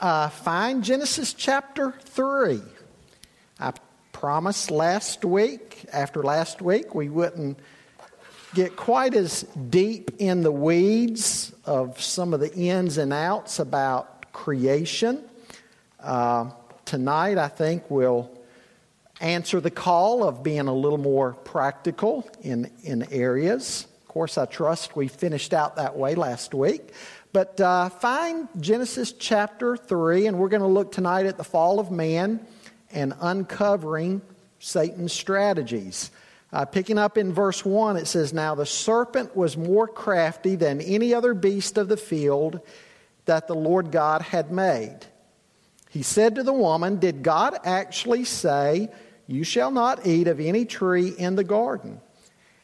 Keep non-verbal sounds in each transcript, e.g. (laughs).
uh, find Genesis chapter 3. I promised last week, after last week, we wouldn't get quite as deep in the weeds of some of the ins and outs about creation. Uh, tonight, I think we'll answer the call of being a little more practical in, in areas. Of course, I trust we finished out that way last week. But uh, find Genesis chapter 3, and we're going to look tonight at the fall of man and uncovering Satan's strategies. Uh, picking up in verse 1, it says, Now the serpent was more crafty than any other beast of the field that the Lord God had made. He said to the woman, Did God actually say, You shall not eat of any tree in the garden?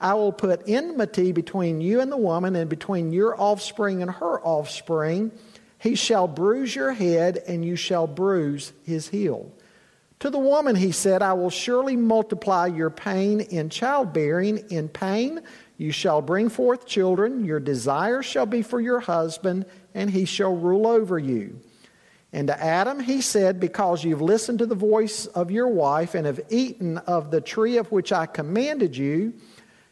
I will put enmity between you and the woman, and between your offspring and her offspring. He shall bruise your head, and you shall bruise his heel. To the woman he said, I will surely multiply your pain in childbearing. In pain you shall bring forth children, your desire shall be for your husband, and he shall rule over you. And to Adam he said, Because you've listened to the voice of your wife and have eaten of the tree of which I commanded you,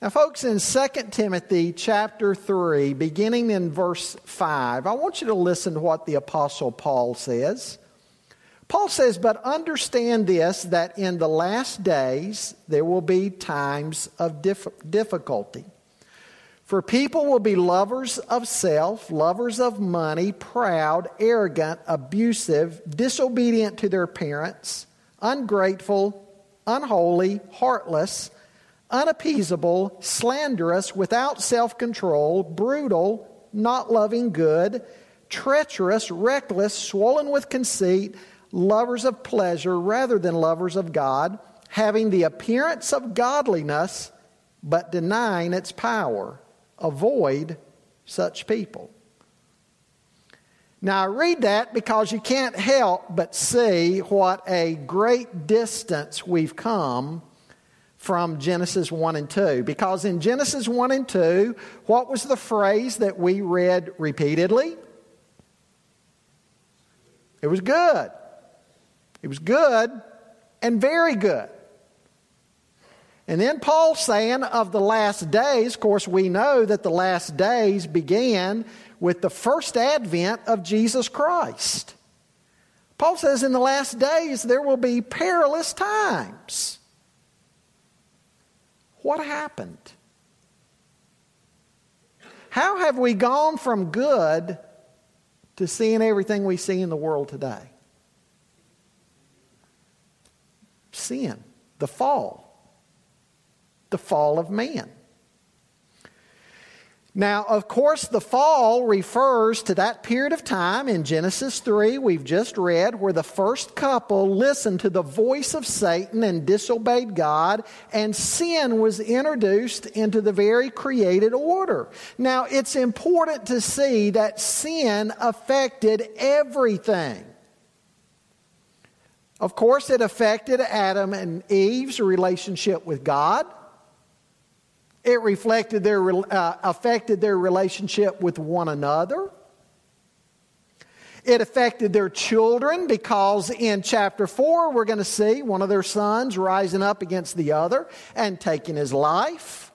Now, folks, in 2 Timothy chapter 3, beginning in verse 5, I want you to listen to what the Apostle Paul says. Paul says, But understand this, that in the last days there will be times of difficulty. For people will be lovers of self, lovers of money, proud, arrogant, abusive, disobedient to their parents, ungrateful, unholy, heartless, unappeasable, slanderous, without self control, brutal, not loving good, treacherous, reckless, swollen with conceit, lovers of pleasure rather than lovers of God, having the appearance of godliness, but denying its power avoid such people. Now, I read that because you can't help but see what a great distance we've come from Genesis 1 and 2. Because in Genesis 1 and 2, what was the phrase that we read repeatedly? It was good. It was good and very good. And then Paul saying of the last days, of course, we know that the last days began with the first advent of Jesus Christ. Paul says in the last days there will be perilous times. What happened? How have we gone from good to seeing everything we see in the world today? Sin, the fall, the fall of man. Now, of course, the fall refers to that period of time in Genesis 3 we've just read where the first couple listened to the voice of Satan and disobeyed God, and sin was introduced into the very created order. Now, it's important to see that sin affected everything. Of course, it affected Adam and Eve's relationship with God. It reflected their, uh, affected their relationship with one another. It affected their children because in chapter 4, we're going to see one of their sons rising up against the other and taking his life.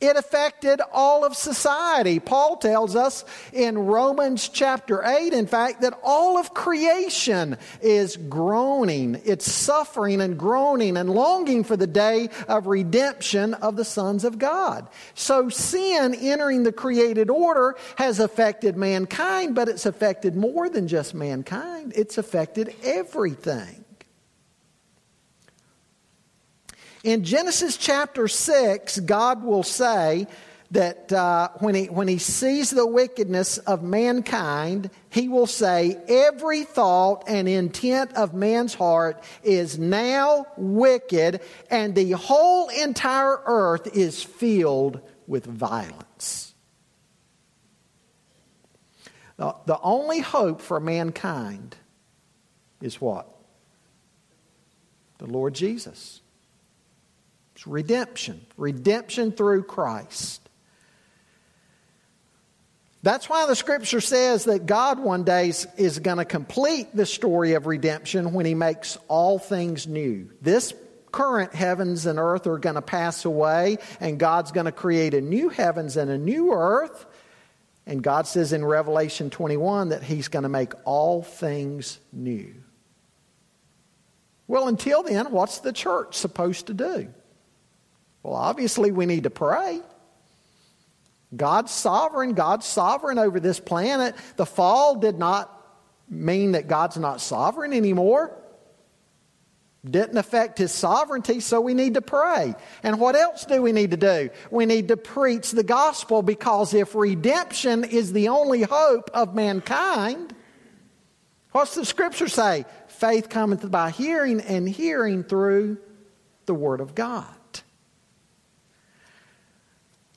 It affected all of society. Paul tells us in Romans chapter 8, in fact, that all of creation is groaning. It's suffering and groaning and longing for the day of redemption of the sons of God. So sin entering the created order has affected mankind, but it's affected more than just mankind. It's affected everything. In Genesis chapter 6, God will say that uh, when, he, when he sees the wickedness of mankind, he will say, Every thought and intent of man's heart is now wicked, and the whole entire earth is filled with violence. The, the only hope for mankind is what? The Lord Jesus. It's redemption. Redemption through Christ. That's why the scripture says that God one day is, going to complete the story of redemption when he makes all things new. This current heavens and earth are going to pass away, and God's going to create a new heavens and a new earth. And God says in Revelation 21 that he's going to make all things new. Well, until then, what's the church supposed to do? Well, obviously, we need to pray. God's sovereign. God's sovereign over this planet. The fall did not mean that God's not sovereign anymore. Didn't affect his sovereignty, so we need to pray. And what else do we need to do? We need to preach the gospel because if redemption is the only hope of mankind, what's the scripture say? Faith cometh by hearing, and hearing through the word of God.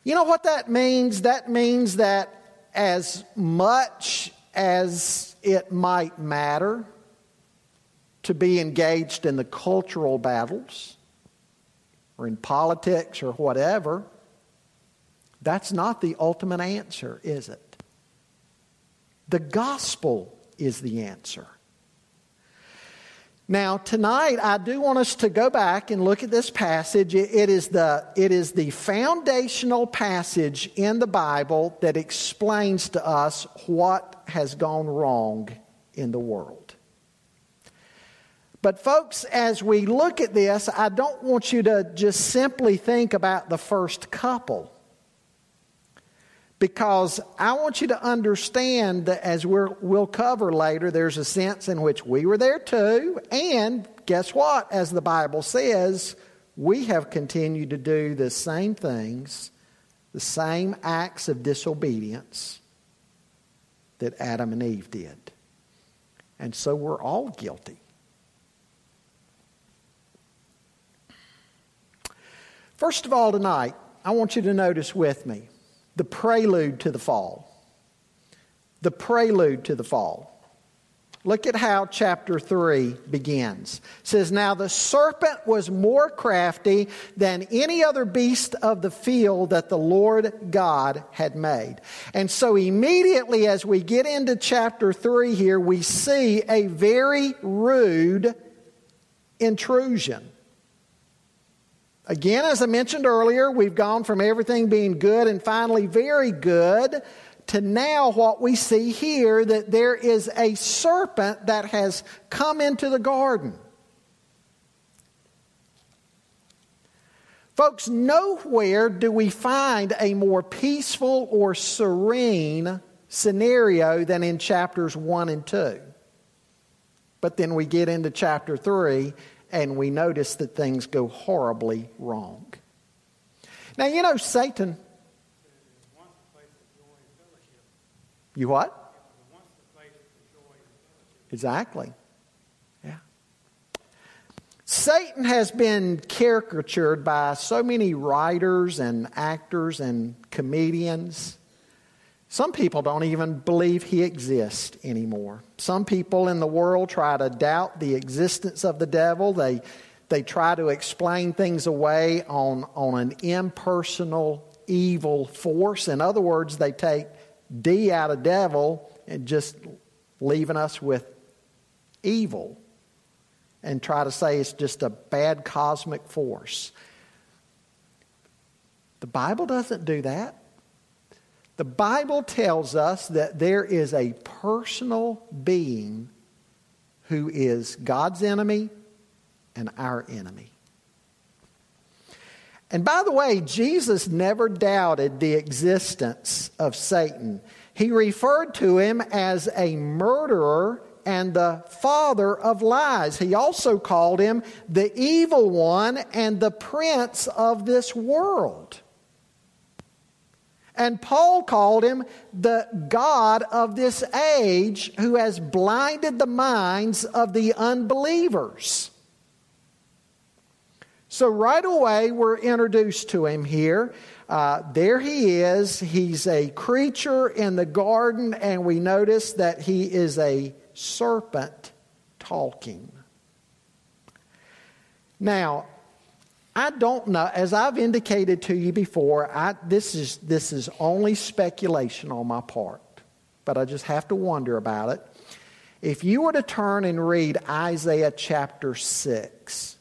You know what that means? That means that as much as it might matter to be engaged in the cultural battles or in politics or whatever, that's not the ultimate answer, is it? The gospel is the answer. Now, tonight, I do want us to go back and look at this passage. It is, the, it is the foundational passage in the Bible that explains to us what has gone wrong in the world. But, folks, as we look at this, I don't want you to just simply think about the first couple because I want you to understand that as we will cover later, there's a sense in which we were there too. And guess what? As the Bible says, we have continued to do the same things, the same acts of disobedience that Adam and Eve did. And so we're all guilty. First of all, tonight, I want you to notice with me the prelude to the fall. The prelude to the fall. Look at how chapter 3 begins. It says, Now the serpent was more crafty than any other beast of the field that the Lord God had made. And so immediately as we get into chapter 3 here, we see a very rude intrusion. Again, as I mentioned earlier, we've gone from everything being good and finally very good to now what we see here that there is a serpent that has come into the garden. Folks, nowhere do we find a more peaceful or serene scenario than in chapters 1 and 2. But then we get into chapter 3 and we notice that things go horribly wrong. Now, you know, Satan. You what? Exactly. Yeah. Satan has been caricatured by so many writers and actors and comedians. Some people don't even believe he exists anymore. Some people in the world try to doubt the existence of the devil. They, they try to explain things away on, on an impersonal evil force. In other words, they take D out of devil and just leaving us with evil and try to say it's just a bad cosmic force. The Bible doesn't do that. The Bible tells us that there is a personal being who is God's enemy and our enemy. And by the way, Jesus never doubted the existence of Satan. He referred to him as a murderer and the father of lies. He also called him the evil one and the prince of this world. And Paul called him the God of this age who has blinded the minds of the unbelievers. So, right away, we're introduced to him here. Uh, there he is. He's a creature in the garden, and we notice that he is a serpent talking. Now, I don't know. As I've indicated to you before, I, this, is, this is only speculation on my part, but I just have to wonder about it. If you were to turn and read Isaiah chapter 6,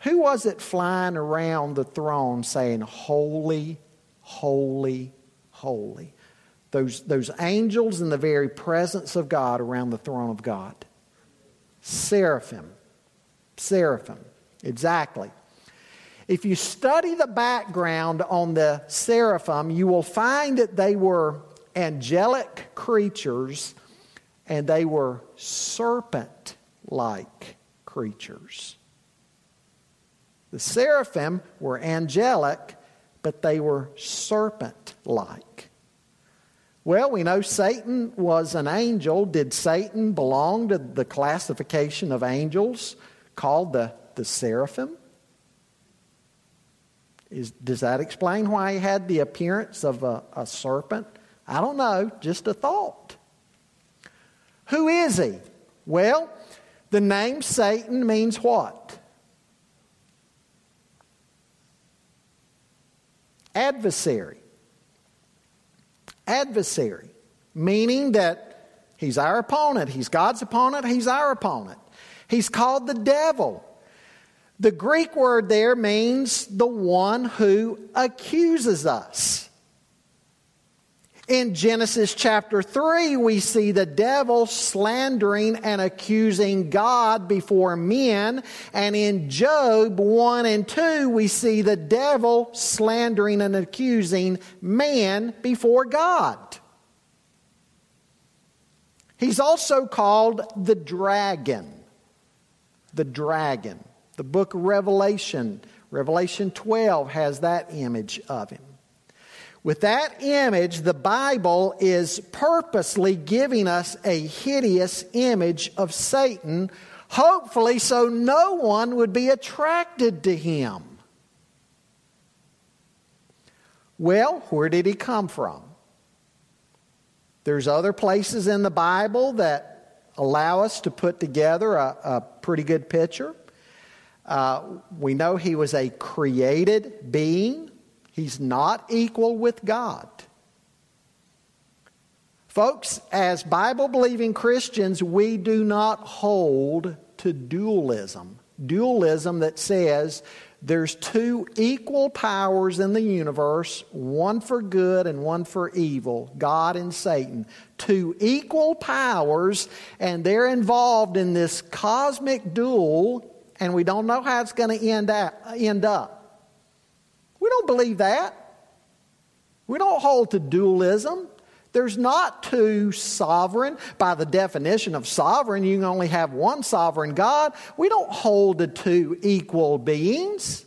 who was it flying around the throne saying, Holy, holy, holy? Those, those angels in the very presence of God around the throne of God. Seraphim. Seraphim. Exactly. If you study the background on the seraphim, you will find that they were angelic creatures and they were serpent like creatures. The seraphim were angelic, but they were serpent like. Well, we know Satan was an angel. Did Satan belong to the classification of angels called the the seraphim? Is, does that explain why he had the appearance of a, a serpent? I don't know, just a thought. Who is he? Well, the name Satan means what? Adversary. Adversary. Meaning that he's our opponent. He's God's opponent. He's our opponent. He's called the devil. The Greek word there means the one who accuses us. In Genesis chapter 3, we see the devil slandering and accusing God before men. And in Job 1 and 2, we see the devil slandering and accusing man before God. He's also called the dragon. The dragon. The book of Revelation, Revelation 12, has that image of him. With that image, the Bible is purposely giving us a hideous image of Satan, hopefully, so no one would be attracted to him. Well, where did he come from? There's other places in the Bible that allow us to put together a, a pretty good picture. Uh, we know he was a created being, he's not equal with God. Folks, as Bible believing Christians, we do not hold to dualism. Dualism that says there's two equal powers in the universe, one for good and one for evil, God and Satan. Two equal powers, and they're involved in this cosmic duel, and we don't know how it's going to end, end up. We don't believe that. We don't hold to dualism. There's not two sovereign. By the definition of sovereign, you can only have one sovereign God. We don't hold to two equal beings.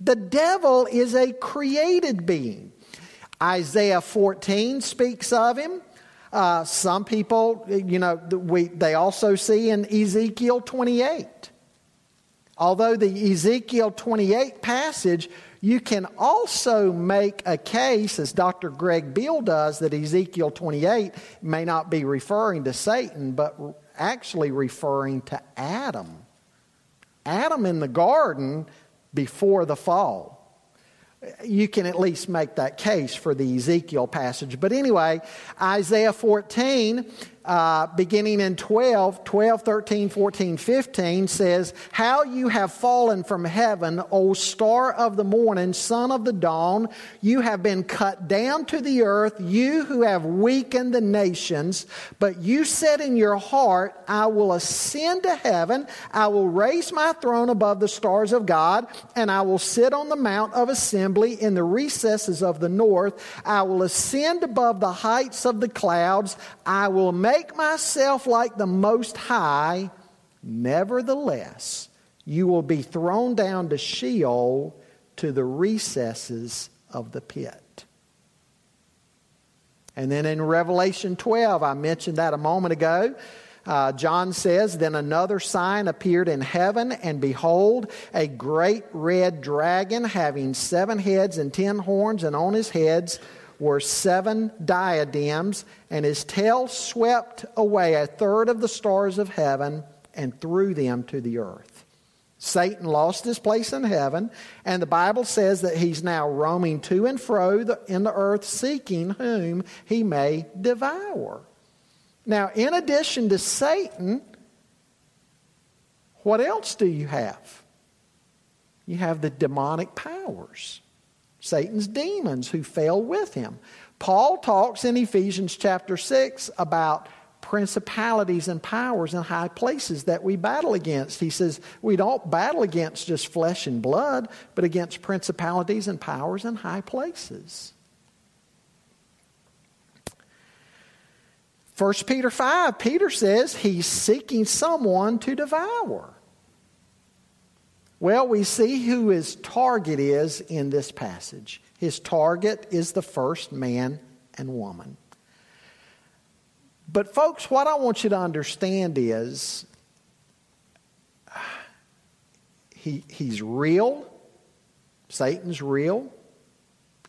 The devil is a created being. Isaiah 14 speaks of him. Uh, some people, you know, we, they also see in Ezekiel 28. Although the Ezekiel 28 passage you can also make a case, as Dr. Greg Beale does, that Ezekiel 28 may not be referring to Satan, but actually referring to Adam. Adam in the garden before the fall you can at least make that case for the Ezekiel passage. But anyway, Isaiah 14 uh, beginning in 12, 12, 13, 14, 15 says, How you have fallen from heaven, O star of the morning, son of the dawn. You have been cut down to the earth, you who have weakened the nations. But you said in your heart, I will ascend to heaven, I will raise my throne above the stars of God, and I will sit on the mount of assembly in the recesses of the north. I will ascend above the heights of the clouds. I will make make myself like the Most High, nevertheless, you will be thrown down to Sheol to the recesses of the pit. And then in Revelation 12, I mentioned that a moment ago. Uh, John says, Then another sign appeared in heaven, and behold, a great red dragon having seven heads and ten horns, and on his heads were seven diadems, and his tail swept away a third of the stars of heaven and threw them to the earth. Satan lost his place in heaven, and the Bible says that he's now roaming to and fro in the earth, seeking whom he may devour. Now, in addition to Satan, what else do you have? You have the demonic powers. Satan's demons who fell with him. Paul talks in Ephesians chapter 6 about principalities and powers in high places that we battle against. He says we don't battle against just flesh and blood, but against principalities and powers in high places. 1 Peter 5, Peter says he's seeking someone to devour. Well, we see who his target is in this passage. His target is the first man and woman. But, folks, what I want you to understand is (sighs) he, he's real, Satan's real,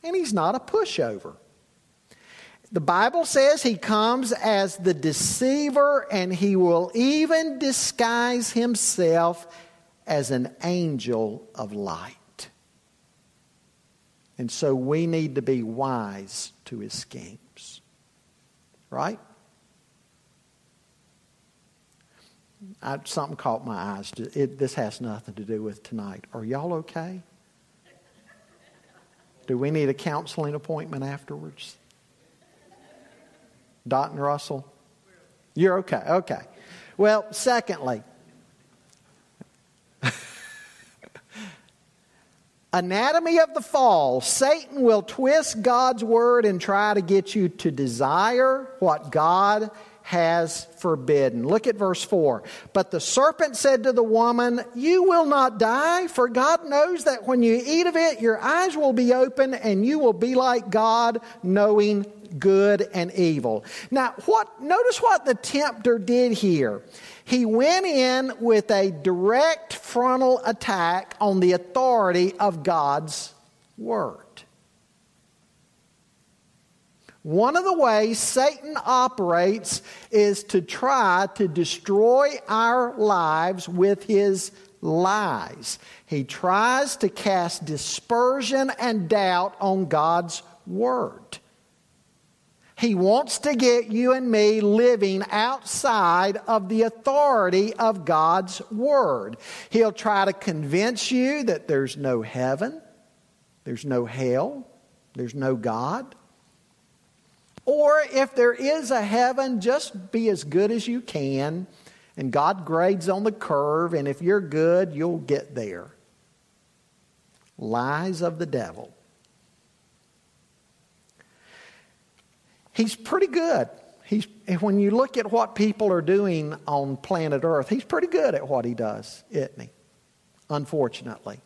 and he's not a pushover. The Bible says he comes as the deceiver and he will even disguise himself as an angel of light. And so we need to be wise to his schemes. Right? I, something caught my eyes. It, this has nothing to do with tonight. Are y'all okay? Do we need a counseling appointment afterwards? Dot and Russell? You're okay. Okay. Well, secondly, (laughs) Anatomy of the fall. Satan will twist God's word and try to get you to desire what God has forbidden. Look at verse 4. But the serpent said to the woman, You will not die, for God knows that when you eat of it, your eyes will be open and you will be like God, knowing good and evil. Now, what notice what the tempter did here. He went in with a direct frontal attack on the authority of God's Word. One of the ways Satan operates is to try to destroy our lives with his lies. He tries to cast dispersion and doubt on God's Word. He wants to get you and me living outside of the authority of God's Word. He'll try to convince you that there's no heaven, there's no hell, there's no God. Or if there is a heaven, just be as good as you can, and God grades on the curve, and if you're good, you'll get there. Lies of the devil. He's pretty good. He's, when you look at what people are doing on planet Earth, he's pretty good at what he does, isn't he? Unfortunately.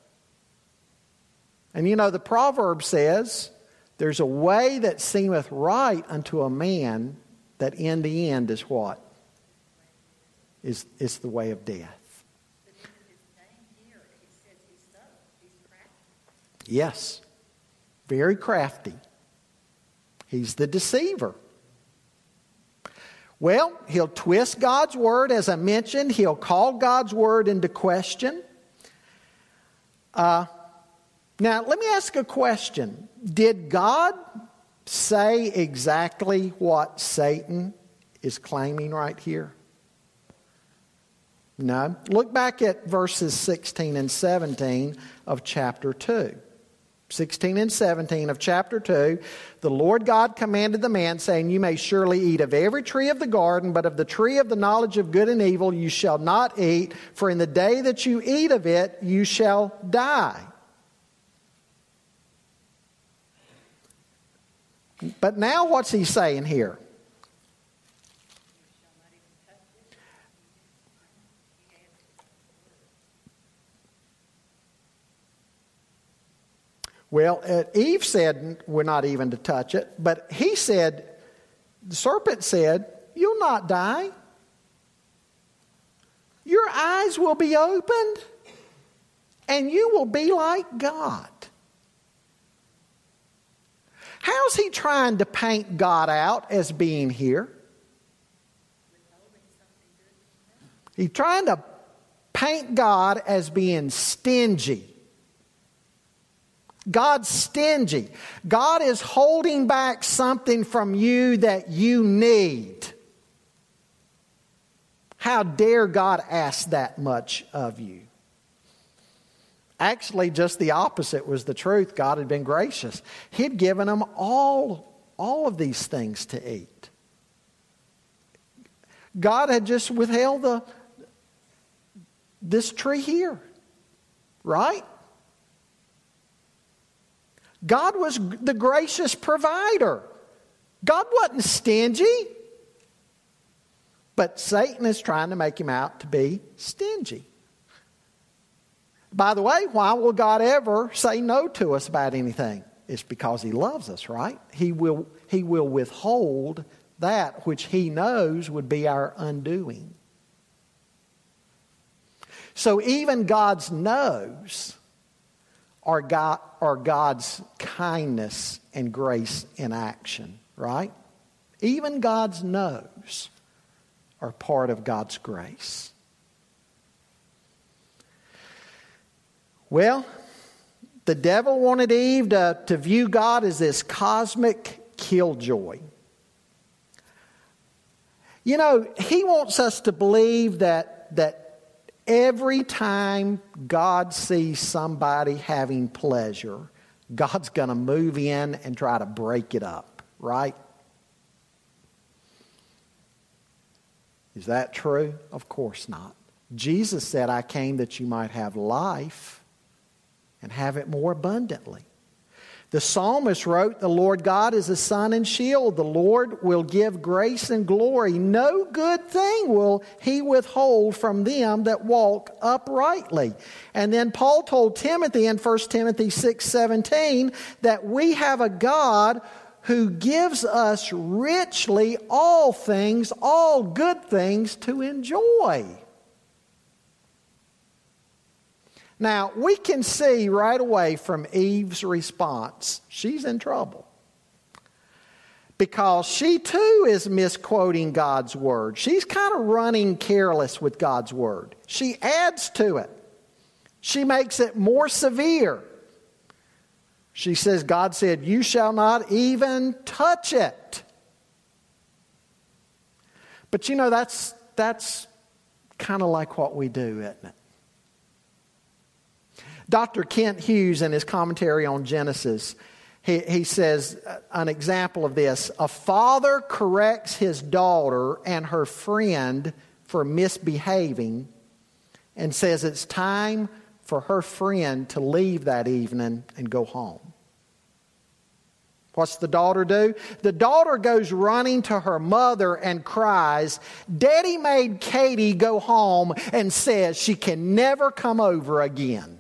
And you know, the proverb says, There's a way that seemeth right unto a man, that in the end is what? Is, is the way of death. Yes, very crafty. He's the deceiver. Well, he'll twist God's word, as I mentioned. He'll call God's word into question. Uh, now, let me ask a question. Did God say exactly what Satan is claiming right here? No. Look back at verses 16 and 17 of chapter 2. 16 and 17 of chapter 2, the Lord God commanded the man, saying, You may surely eat of every tree of the garden, but of the tree of the knowledge of good and evil you shall not eat, for in the day that you eat of it you shall die. But now, what's he saying here? Well, uh, Eve said we're not even to touch it, but he said, the serpent said, You'll not die. Your eyes will be opened, and you will be like God. How's he trying to paint God out as being here? He's trying to paint God as being stingy God's stingy. God is holding back something from you that you need. How dare God ask that much of you? Actually, just the opposite was the truth. God had been gracious. He'd given them all, all of these things to eat. God had just withheld the, this tree here, right? God was the gracious provider. God wasn't stingy. But Satan is trying to make him out to be stingy. By the way, why will God ever say no to us about anything? It's because he loves us, right? He will, he will withhold that which he no's would be our undoing. So even God's knows are, God, are God's kindness and grace in action, right? Even God's no's are part of God's grace. Well, the devil wanted Eve to, to view God as this cosmic killjoy. You know, he wants us to believe that, that Every time God sees somebody having pleasure, God's going to move in and try to break it up, right? Is that true? Of course not. Jesus said, I came that you might have life and have it more abundantly. The psalmist wrote, The Lord God is a sun and shield. The Lord will give grace and glory. No good thing will he withhold from them that walk uprightly. And then Paul told Timothy in 1 Timothy 6 17 that we have a God who gives us richly all things, all good things to enjoy. Now, we can see right away from Eve's response, she's in trouble. Because she too is misquoting God's word. She's kind of running careless with God's word. She adds to it, she makes it more severe. She says, God said, You shall not even touch it. But you know, that's, that's kind of like what we do, isn't it? Dr. Kent Hughes, in his commentary on Genesis, he, he says an example of this a father corrects his daughter and her friend for misbehaving and says it's time for her friend to leave that evening and go home. What's the daughter do? The daughter goes running to her mother and cries, Daddy made Katie go home and says she can never come over again.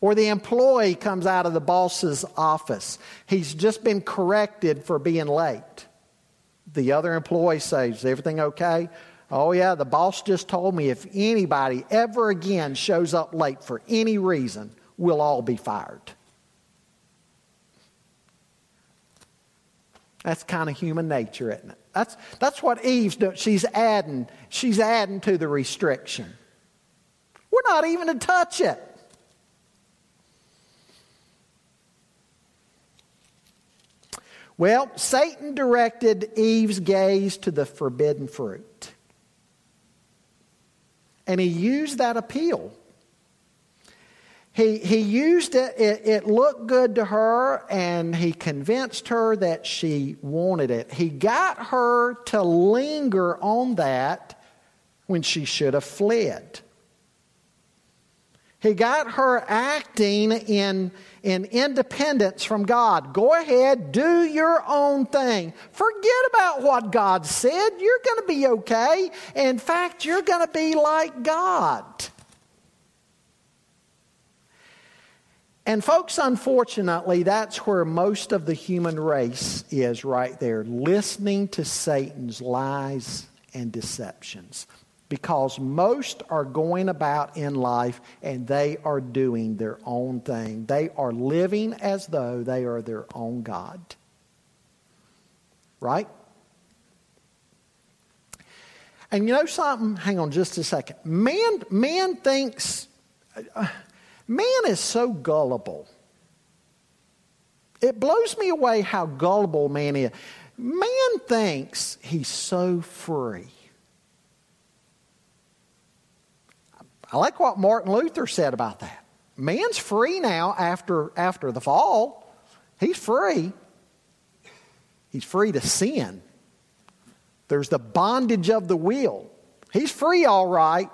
Or the employee comes out of the boss's office. He's just been corrected for being late. The other employee says, everything okay? Oh, yeah, the boss just told me if anybody ever again shows up late for any reason, we'll all be fired. That's kind of human nature, isn't it? That's, that's what Eve's doing. She's adding, she's adding to the restriction. We're not even to touch it. Well, Satan directed Eve's gaze to the forbidden fruit. And he used that appeal. He, he used it, it, it looked good to her, and he convinced her that she wanted it. He got her to linger on that when she should have fled. He got her acting in, in independence from God. Go ahead, do your own thing. Forget about what God said. You're going to be okay. In fact, you're going to be like God. And, folks, unfortunately, that's where most of the human race is right there, listening to Satan's lies and deceptions because most are going about in life and they are doing their own thing. They are living as though they are their own God. Right? And you know something? Hang on just a second. Man, man thinks, man is so gullible. It blows me away how gullible man is. Man thinks he's so free. I like what Martin Luther said about that. Man's free now after, after the fall. He's free. He's free to sin. There's the bondage of the will. He's free, all right,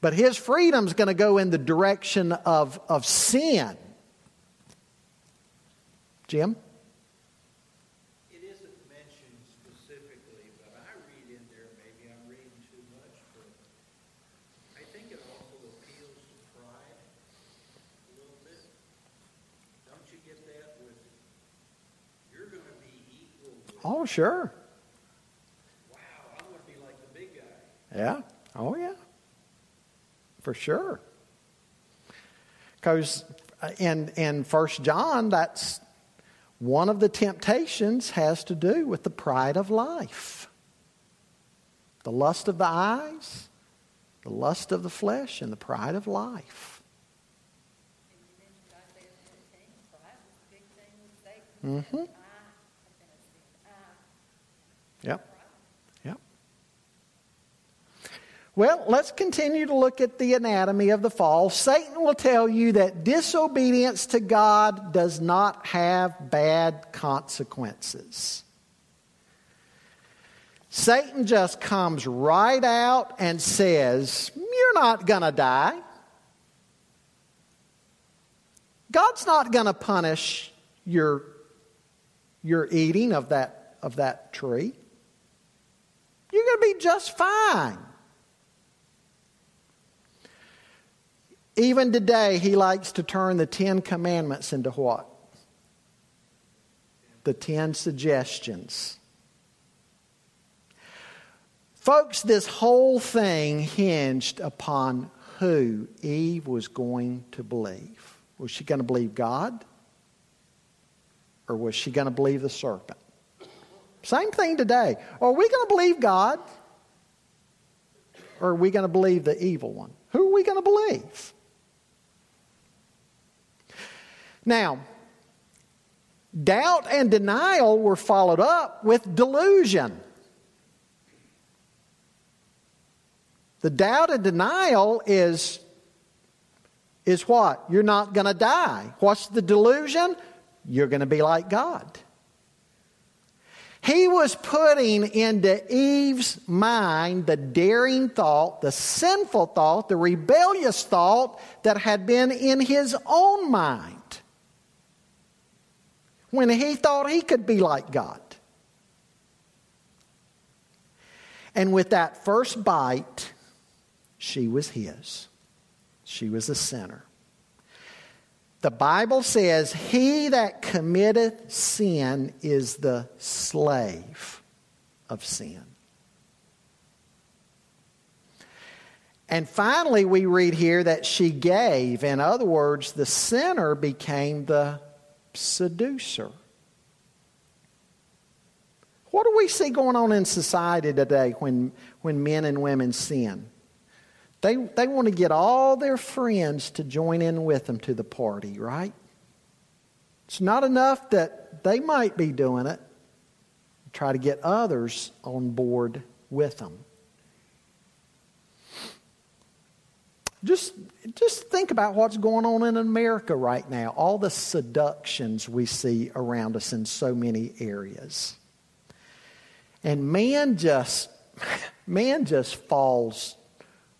but his freedom's going to go in the direction of, of sin. Jim? Oh, sure. Wow, I want to be like the big guy. Yeah. Oh, yeah. For sure. Because uh, in, in 1 John, that's one of the temptations has to do with the pride of life. The lust of the eyes, the lust of the flesh, and the pride of life. Mm-hmm. Yep. Well, let's continue to look at the anatomy of the fall. Satan will tell you that disobedience to God does not have bad consequences. Satan just comes right out and says, You're not going to die. God's not going to punish your, your eating of that, of that tree. You're going to be just fine. Even today, he likes to turn the Ten Commandments into what? The Ten Suggestions. Folks, this whole thing hinged upon who Eve was going to believe. Was she going to believe God? Or was she going to believe the serpent? Same thing today. Are we going to believe God? Or are we going to believe the evil one? Who are we going to believe? Now, Doubt and denial were followed up with delusion. The doubt and denial is, is what? You're not going to die. What's the delusion? You're going to be like God. He was putting into Eve's mind the daring thought, the sinful thought, the rebellious thought that had been in his own mind when he thought he could be like God. And with that first bite, she was his. She was a sinner. The Bible says, He that committeth sin is the slave of sin. And finally, we read here that she gave. In other words, the sinner became the seducer. What do we see going on in society today when, when men and women sin? They, they want to get all their friends to join in with them to the party, right? It's not enough that they might be doing it. Try to get others on board with them. Just, just think about what's going on in America right now. All the seductions we see around us in so many areas. And man just, (laughs) man just falls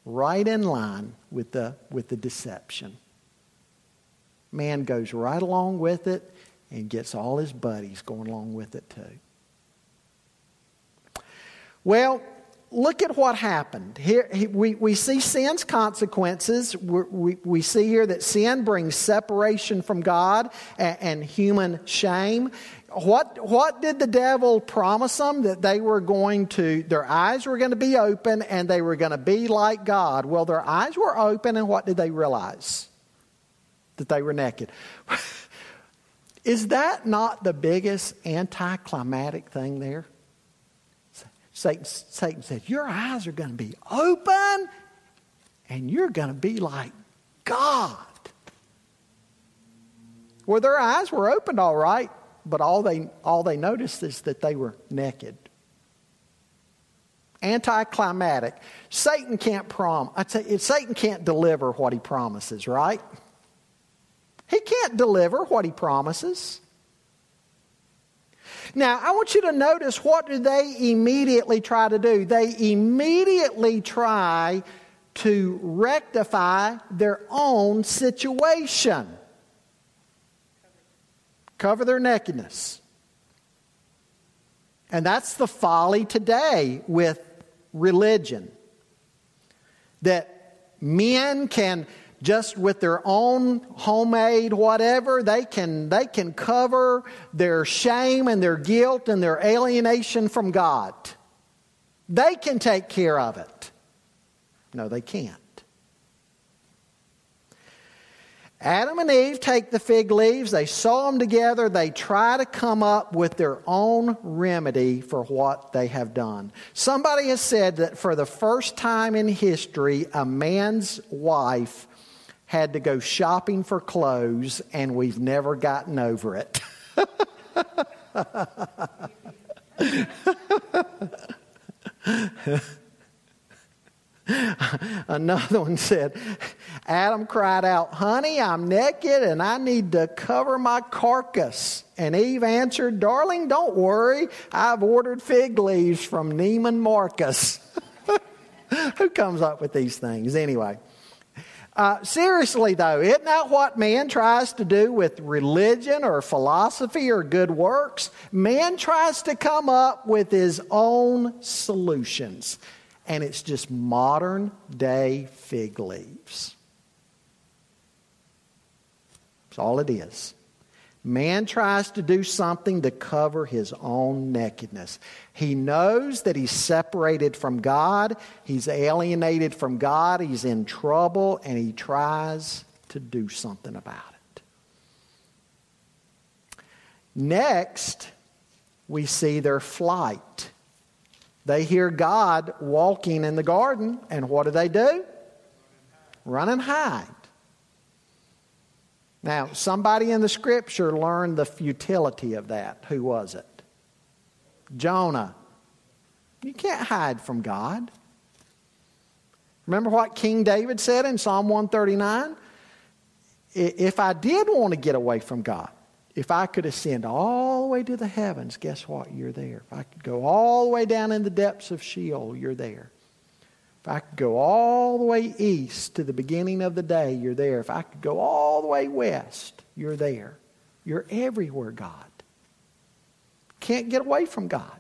right in line with the, with the deception. Man goes right along with it and gets all his buddies going along with it too. Well, look at what happened. Here, we, we see sin's consequences. We, we, we see here that sin brings separation from God and, and human shame. What, what did the devil promise them? That they were going to, their eyes were going to be open and they were going to be like God. Well, their eyes were open and what did they realize? That they were naked. (laughs) Is that not the biggest anticlimactic thing there? Satan, Satan says, Your eyes are going to be open and you're going to be like God. Well, their eyes were opened all right, but all they, all they noticed is that they were naked. Anticlimactic. Satan can't prom. I tell you, Satan can't deliver what he promises, right? He can't deliver what he promises. Now, I want you to notice what do they immediately try to do? They immediately try to rectify their own situation. Cover their nakedness. And that's the folly today with religion. That men can just with their own homemade whatever they can they can cover their shame and their guilt and their alienation from god. They can take care of it. No they can't. Adam and eve take the fig leaves they sew them together they try to come up with their own remedy for what they have done. Somebody has said that for the first time in history a man's wife had to go shopping for clothes, and we've never gotten over it. (laughs) Another one said, Adam cried out, Honey, I'm naked and I need to cover my carcass. And Eve answered, Darling, don't worry. I've ordered fig leaves from Neiman Marcus. (laughs) Who comes up with these things? Anyway, uh, seriously, though, isn't that what man tries to do with religion or philosophy or good works? Man tries to come up with his own solutions, and it's just modern day fig leaves. That's all it is. Man tries to do something to cover his own nakedness. He knows that he's separated from God, he's alienated from God, he's in trouble, and he tries to do something about it. Next, we see their flight. They hear God walking in the garden, and what do they do? Run and hide. Now, somebody in the scripture learned the futility of that. Who was it? Jonah. You can't hide from God. Remember what King David said in Psalm 139? If I did want to get away from God, if I could ascend all the way to the heavens, guess what? You're there. If I could go all the way down in the depths of Sheol, you're there. If I could go all the way east to the beginning of the day, you're there. If I could go all the way west, you're there. You're everywhere, God. Can't get away from God.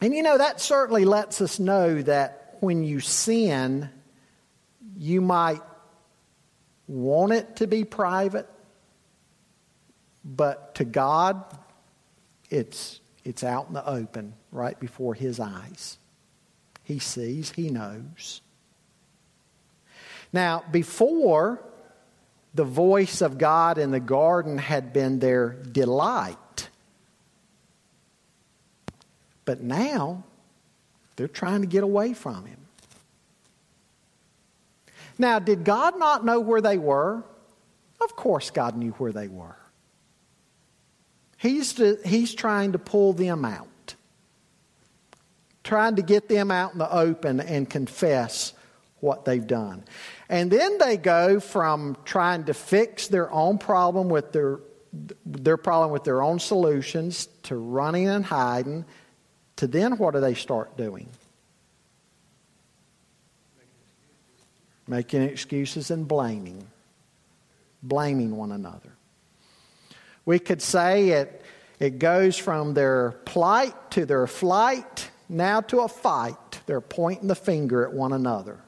And you know, that certainly lets us know that when you sin, you might want it to be private, but to God, it's, it's out in the open right before His eyes. He sees, He knows. Now, before, the voice of God in the garden had been their delight. But now, they're trying to get away from him. Now, did God not know where they were? Of course, God knew where they were. He's, to, he's trying to pull them out, trying to get them out in the open and confess what they've done. And then they go from trying to fix their own problem with their, their problem with their own solutions to running and hiding to then what do they start doing? Making excuses and blaming. Blaming one another. We could say it, it goes from their plight to their flight, now to a fight. They're pointing the finger at one another.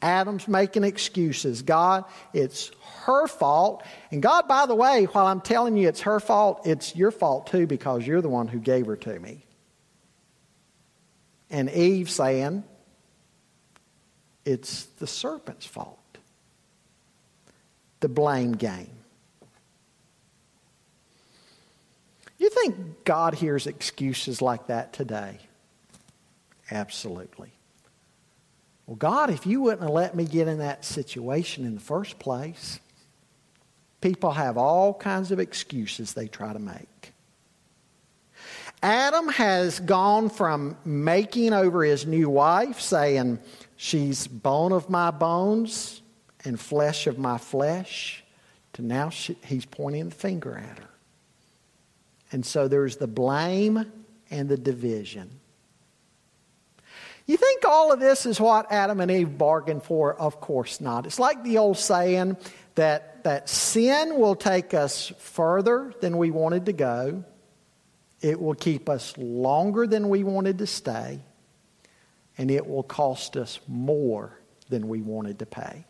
Adam's making excuses. God, it's her fault. And God, by the way, while I'm telling you it's her fault, it's your fault too because you're the one who gave her to me and Eve saying, it's the serpent's fault. The blame game. Do you think God hears excuses like that today? Absolutely. Well, God, if you wouldn't have let me get in that situation in the first place, people have all kinds of excuses they try to make. Adam has gone from making over his new wife, saying, She's bone of my bones and flesh of my flesh, to now she, he's pointing the finger at her. And so there's the blame and the division. You think all of this is what Adam and Eve bargained for? Of course not. It's like the old saying that, that sin will take us further than we wanted to go it will keep us longer than we wanted to stay, and it will cost us more than we wanted to pay.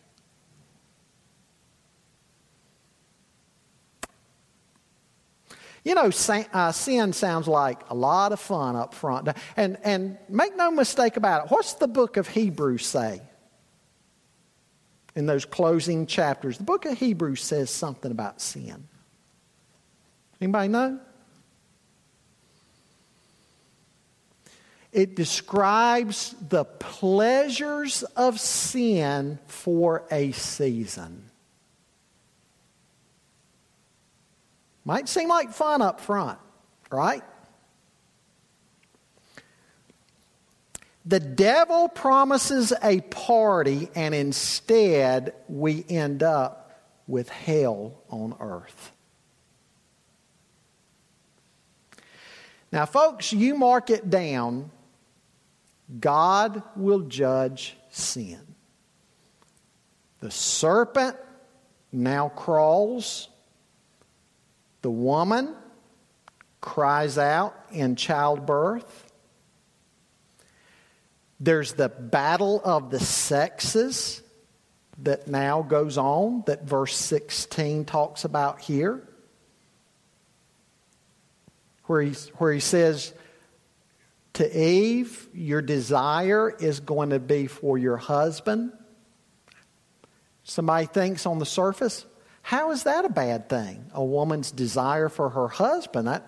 You know, uh, sin sounds like a lot of fun up front. And, and make no mistake about it. What's the book of Hebrews say? In those closing chapters, the book of Hebrews says something about sin. Anybody know? It describes the pleasures of sin for a season. Might seem like fun up front, right? The devil promises a party, and instead we end up with hell on earth. Now, folks, you mark it down God will judge sin. The serpent now crawls. The woman cries out in childbirth. There's the battle of the sexes that now goes on, that verse 16 talks about here, where he, where he says, to Eve, your desire is going to be for your husband. Somebody thinks on the surface, how is that a bad thing? A woman's desire for her husband, that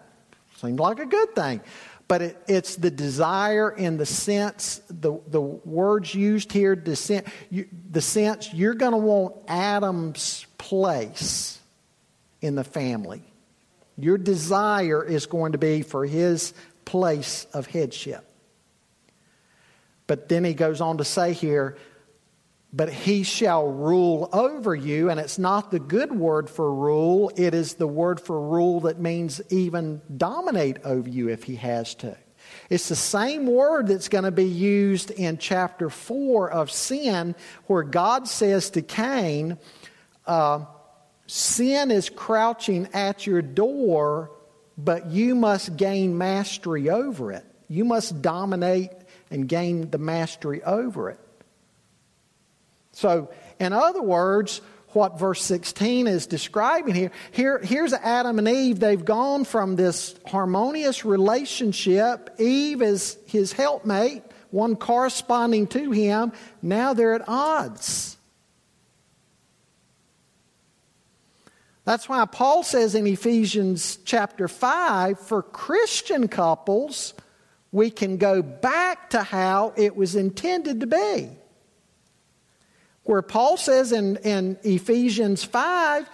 seems like a good thing. but it, it's the desire in the sense, the, the words used here, the sense, you, the sense you're going to want Adam's place in the family. Your desire is going to be for his place of headship. But then he goes on to say here, but he shall rule over you. And it's not the good word for rule, it is the word for rule that means even dominate over you if he has to. It's the same word that's going to be used in chapter 4 of sin, where God says to Cain, uh, Sin is crouching at your door, but you must gain mastery over it. You must dominate and gain the mastery over it. So, in other words, what verse 16 is describing here, here here's Adam and Eve. They've gone from this harmonious relationship. Eve is his helpmate, one corresponding to him. Now they're at odds. That's why Paul says in Ephesians chapter 5 for Christian couples, we can go back to how it was intended to be. Where Paul says in, in Ephesians 5,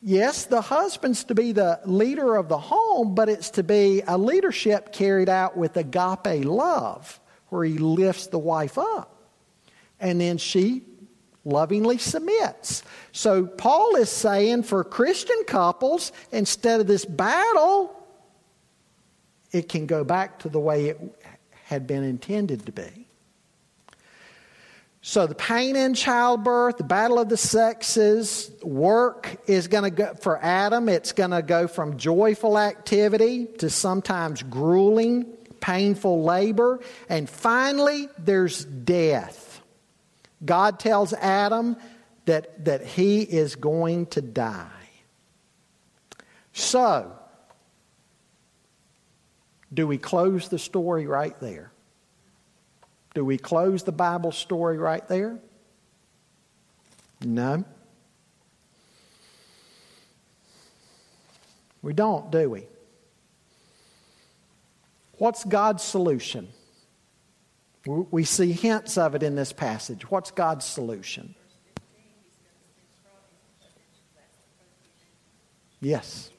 yes, the husband's to be the leader of the home, but it's to be a leadership carried out with agape love, where he lifts the wife up. And then she lovingly submits. So Paul is saying for Christian couples, instead of this battle, it can go back to the way it had been intended to be. So the pain in childbirth, the battle of the sexes, work is going to go for Adam, it's going to go from joyful activity to sometimes grueling, painful labor, and finally there's death. God tells Adam that, that he is going to die. So, do we close the story right there? Do we close the Bible story right there? No. We don't, do we? What's God's solution? We see hints of it in this passage. What's God's solution? Yes.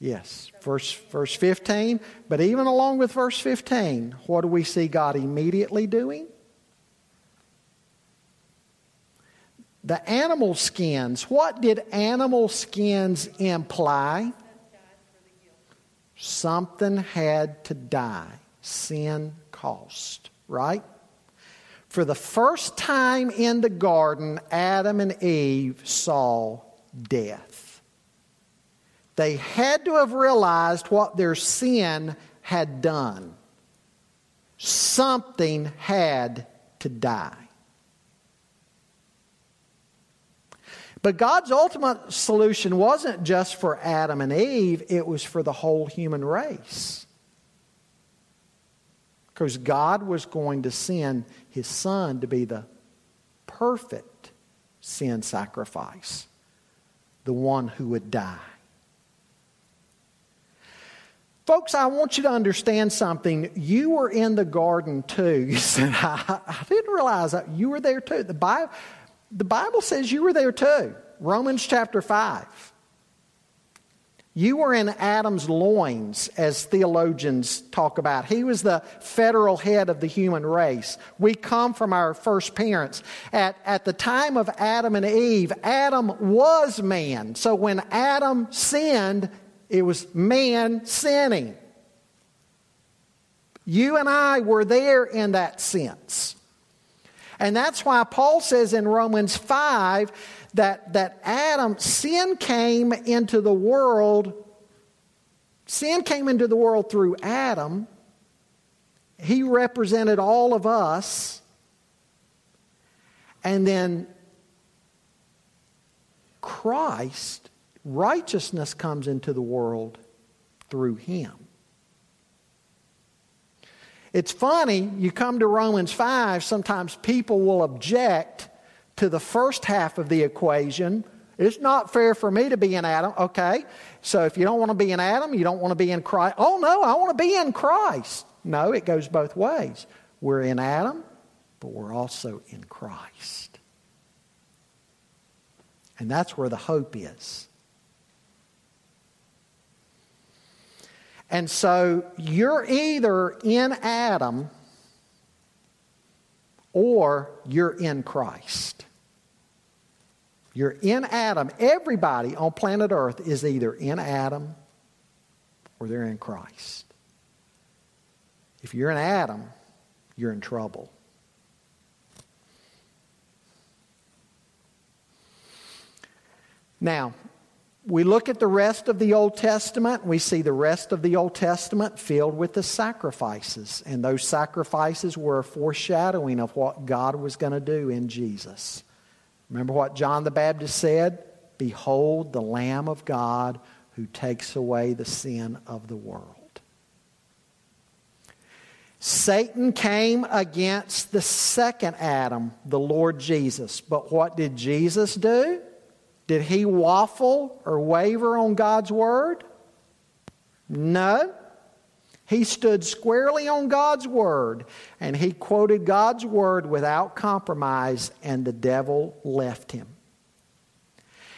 Yes. Verse, verse 15. But even along with verse 15, what do we see God immediately doing? The animal skins. What did animal skins imply? Something had to die. Sin cost, right? For the first time in the garden, Adam and Eve saw death. They had to have realized what their sin had done. Something had to die. But God's ultimate solution wasn't just for Adam and Eve, it was for the whole human race. Because God was going to send his son to be the perfect sin sacrifice, the one who would die. Folks, I want you to understand something. You were in the garden too. (laughs) You said, I, I didn't realize that you were there too. The Bible, the Bible says you were there too. Romans chapter 5. You were in Adam's loins, as theologians talk about. He was the federal head of the human race. We come from our first parents. At, at the time of Adam and Eve, Adam was man. So when Adam sinned, it was man sinning. You and I were there in that sense. And that's why Paul says in Romans 5 that, that Adam, sin came into the world, sin came into the world through Adam. He represented all of us. And then Christ righteousness comes into the world through him. It's funny, you come to Romans 5, sometimes people will object to the first half of the equation. It's not fair for me to be in Adam. Okay, so if you don't want to be in Adam, you don't want to be in Christ. Oh, no, I want to be in Christ. No, it goes both ways. We're in Adam, but we're also in Christ. And that's where the hope is. And so you're either in Adam or you're in Christ. You're in Adam. Everybody on planet Earth is either in Adam or they're in Christ. If you're in Adam, you're in trouble. Now, we look at the rest of the Old Testament, we see the rest of the Old Testament filled with the sacrifices. And those sacrifices were a foreshadowing of what God was going to do in Jesus. Remember what John the Baptist said? Behold the Lamb of God who takes away the sin of the world. Satan came against the second Adam, the Lord Jesus. But what did Jesus do? Did he waffle or waver on God's word? No. He stood squarely on God's word and he quoted God's word without compromise, and the devil left him.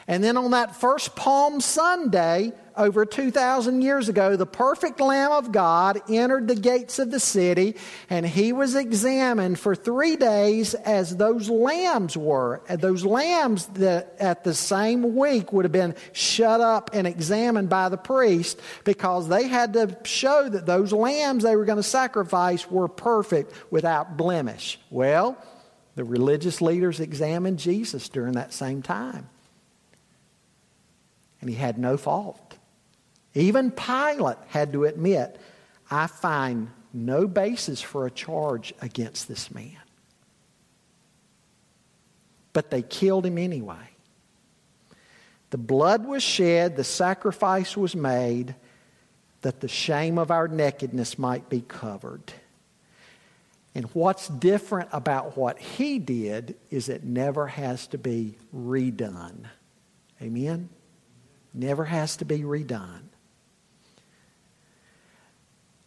And then on that first Palm Sunday, over 2,000 years ago, the perfect Lamb of God entered the gates of the city and he was examined for three days as those lambs were. Those lambs that at the same week would have been shut up and examined by the priest because they had to show that those lambs they were going to sacrifice were perfect without blemish. Well, the religious leaders examined Jesus during that same time and he had no fault. Even Pilate had to admit, I find no basis for a charge against this man. But they killed him anyway. The blood was shed, the sacrifice was made, that the shame of our nakedness might be covered. And what's different about what he did is it never has to be redone. Amen? Never has to be redone.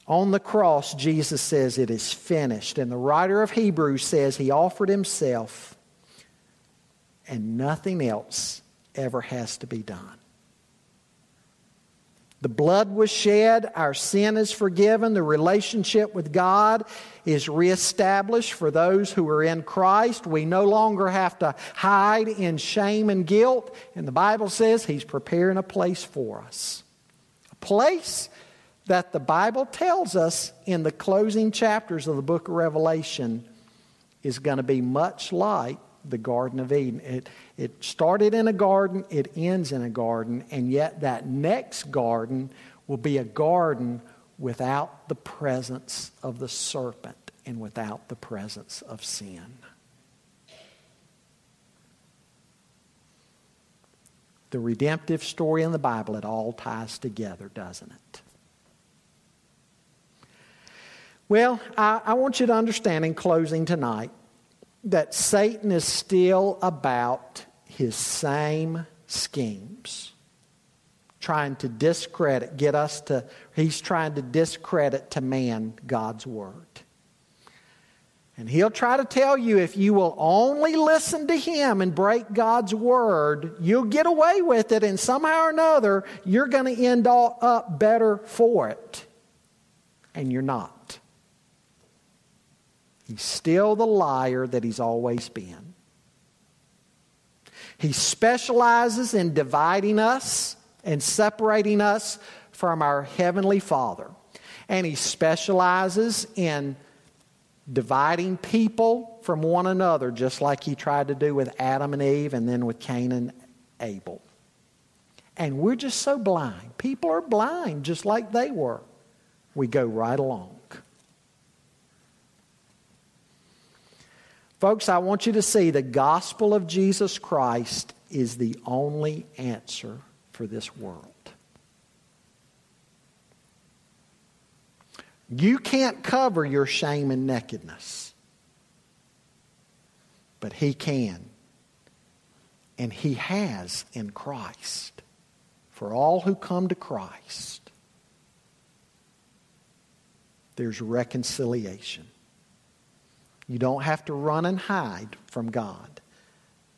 On the cross, Jesus says it is finished. And the writer of Hebrews says he offered himself and nothing else ever has to be done. The blood was shed, our sin is forgiven, the relationship with God is reestablished for those who are in Christ. We no longer have to hide in shame and guilt. And the Bible says He's preparing a place for us. A place that the Bible tells us in the closing chapters of the book of Revelation is going to be much like the Garden of Eden. It, it started in a garden, it ends in a garden, and yet that next garden will be a garden without the presence of the serpent and without the presence of sin. The redemptive story in the Bible, it all ties together, doesn't it? Well, I, I want you to understand in closing tonight that Satan is still about his same schemes. Trying to discredit, get us to, he's trying to discredit to man God's word. And he'll try to tell you if you will only listen to him and break God's word, you'll get away with it, and somehow or another, you're going to end all up better for it. And you're not. He's still the liar that he's always been. He specializes in dividing us and separating us from our Heavenly Father. And he specializes in dividing people from one another, just like he tried to do with Adam and Eve and then with Cain and Abel. And we're just so blind. People are blind just like they were. We go right along. Folks, I want you to see the gospel of Jesus Christ is the only answer for this world. You can't cover your shame and nakedness, but He can. And he has in Christ for all who come to Christ. There's reconciliation. You don't have to run and hide from God,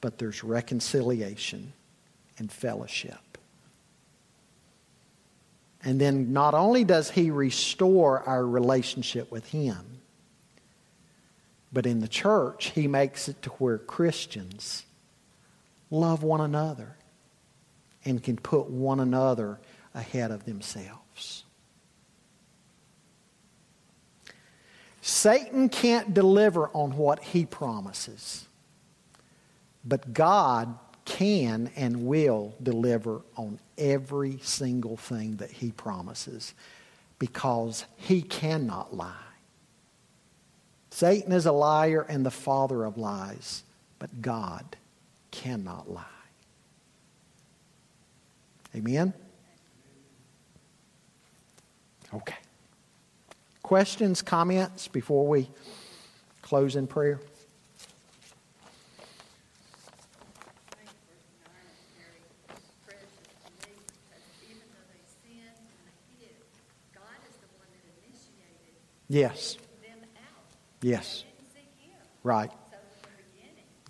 but there's reconciliation and fellowship. And then not only does he restore our relationship with him, but in the church, he makes it to where Christians love one another and can put one another ahead of themselves. Satan can't deliver on what he promises, but God can and will deliver on every single thing that he promises because he cannot lie. Satan is a liar and the father of lies, but God cannot lie. Amen? Okay. Questions, comments before we close in prayer? Yes. Yes. Right.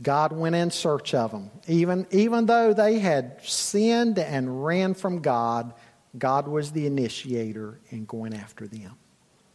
God went in search of them. Even, even though they had sinned and ran from God, God was the initiator in going after them.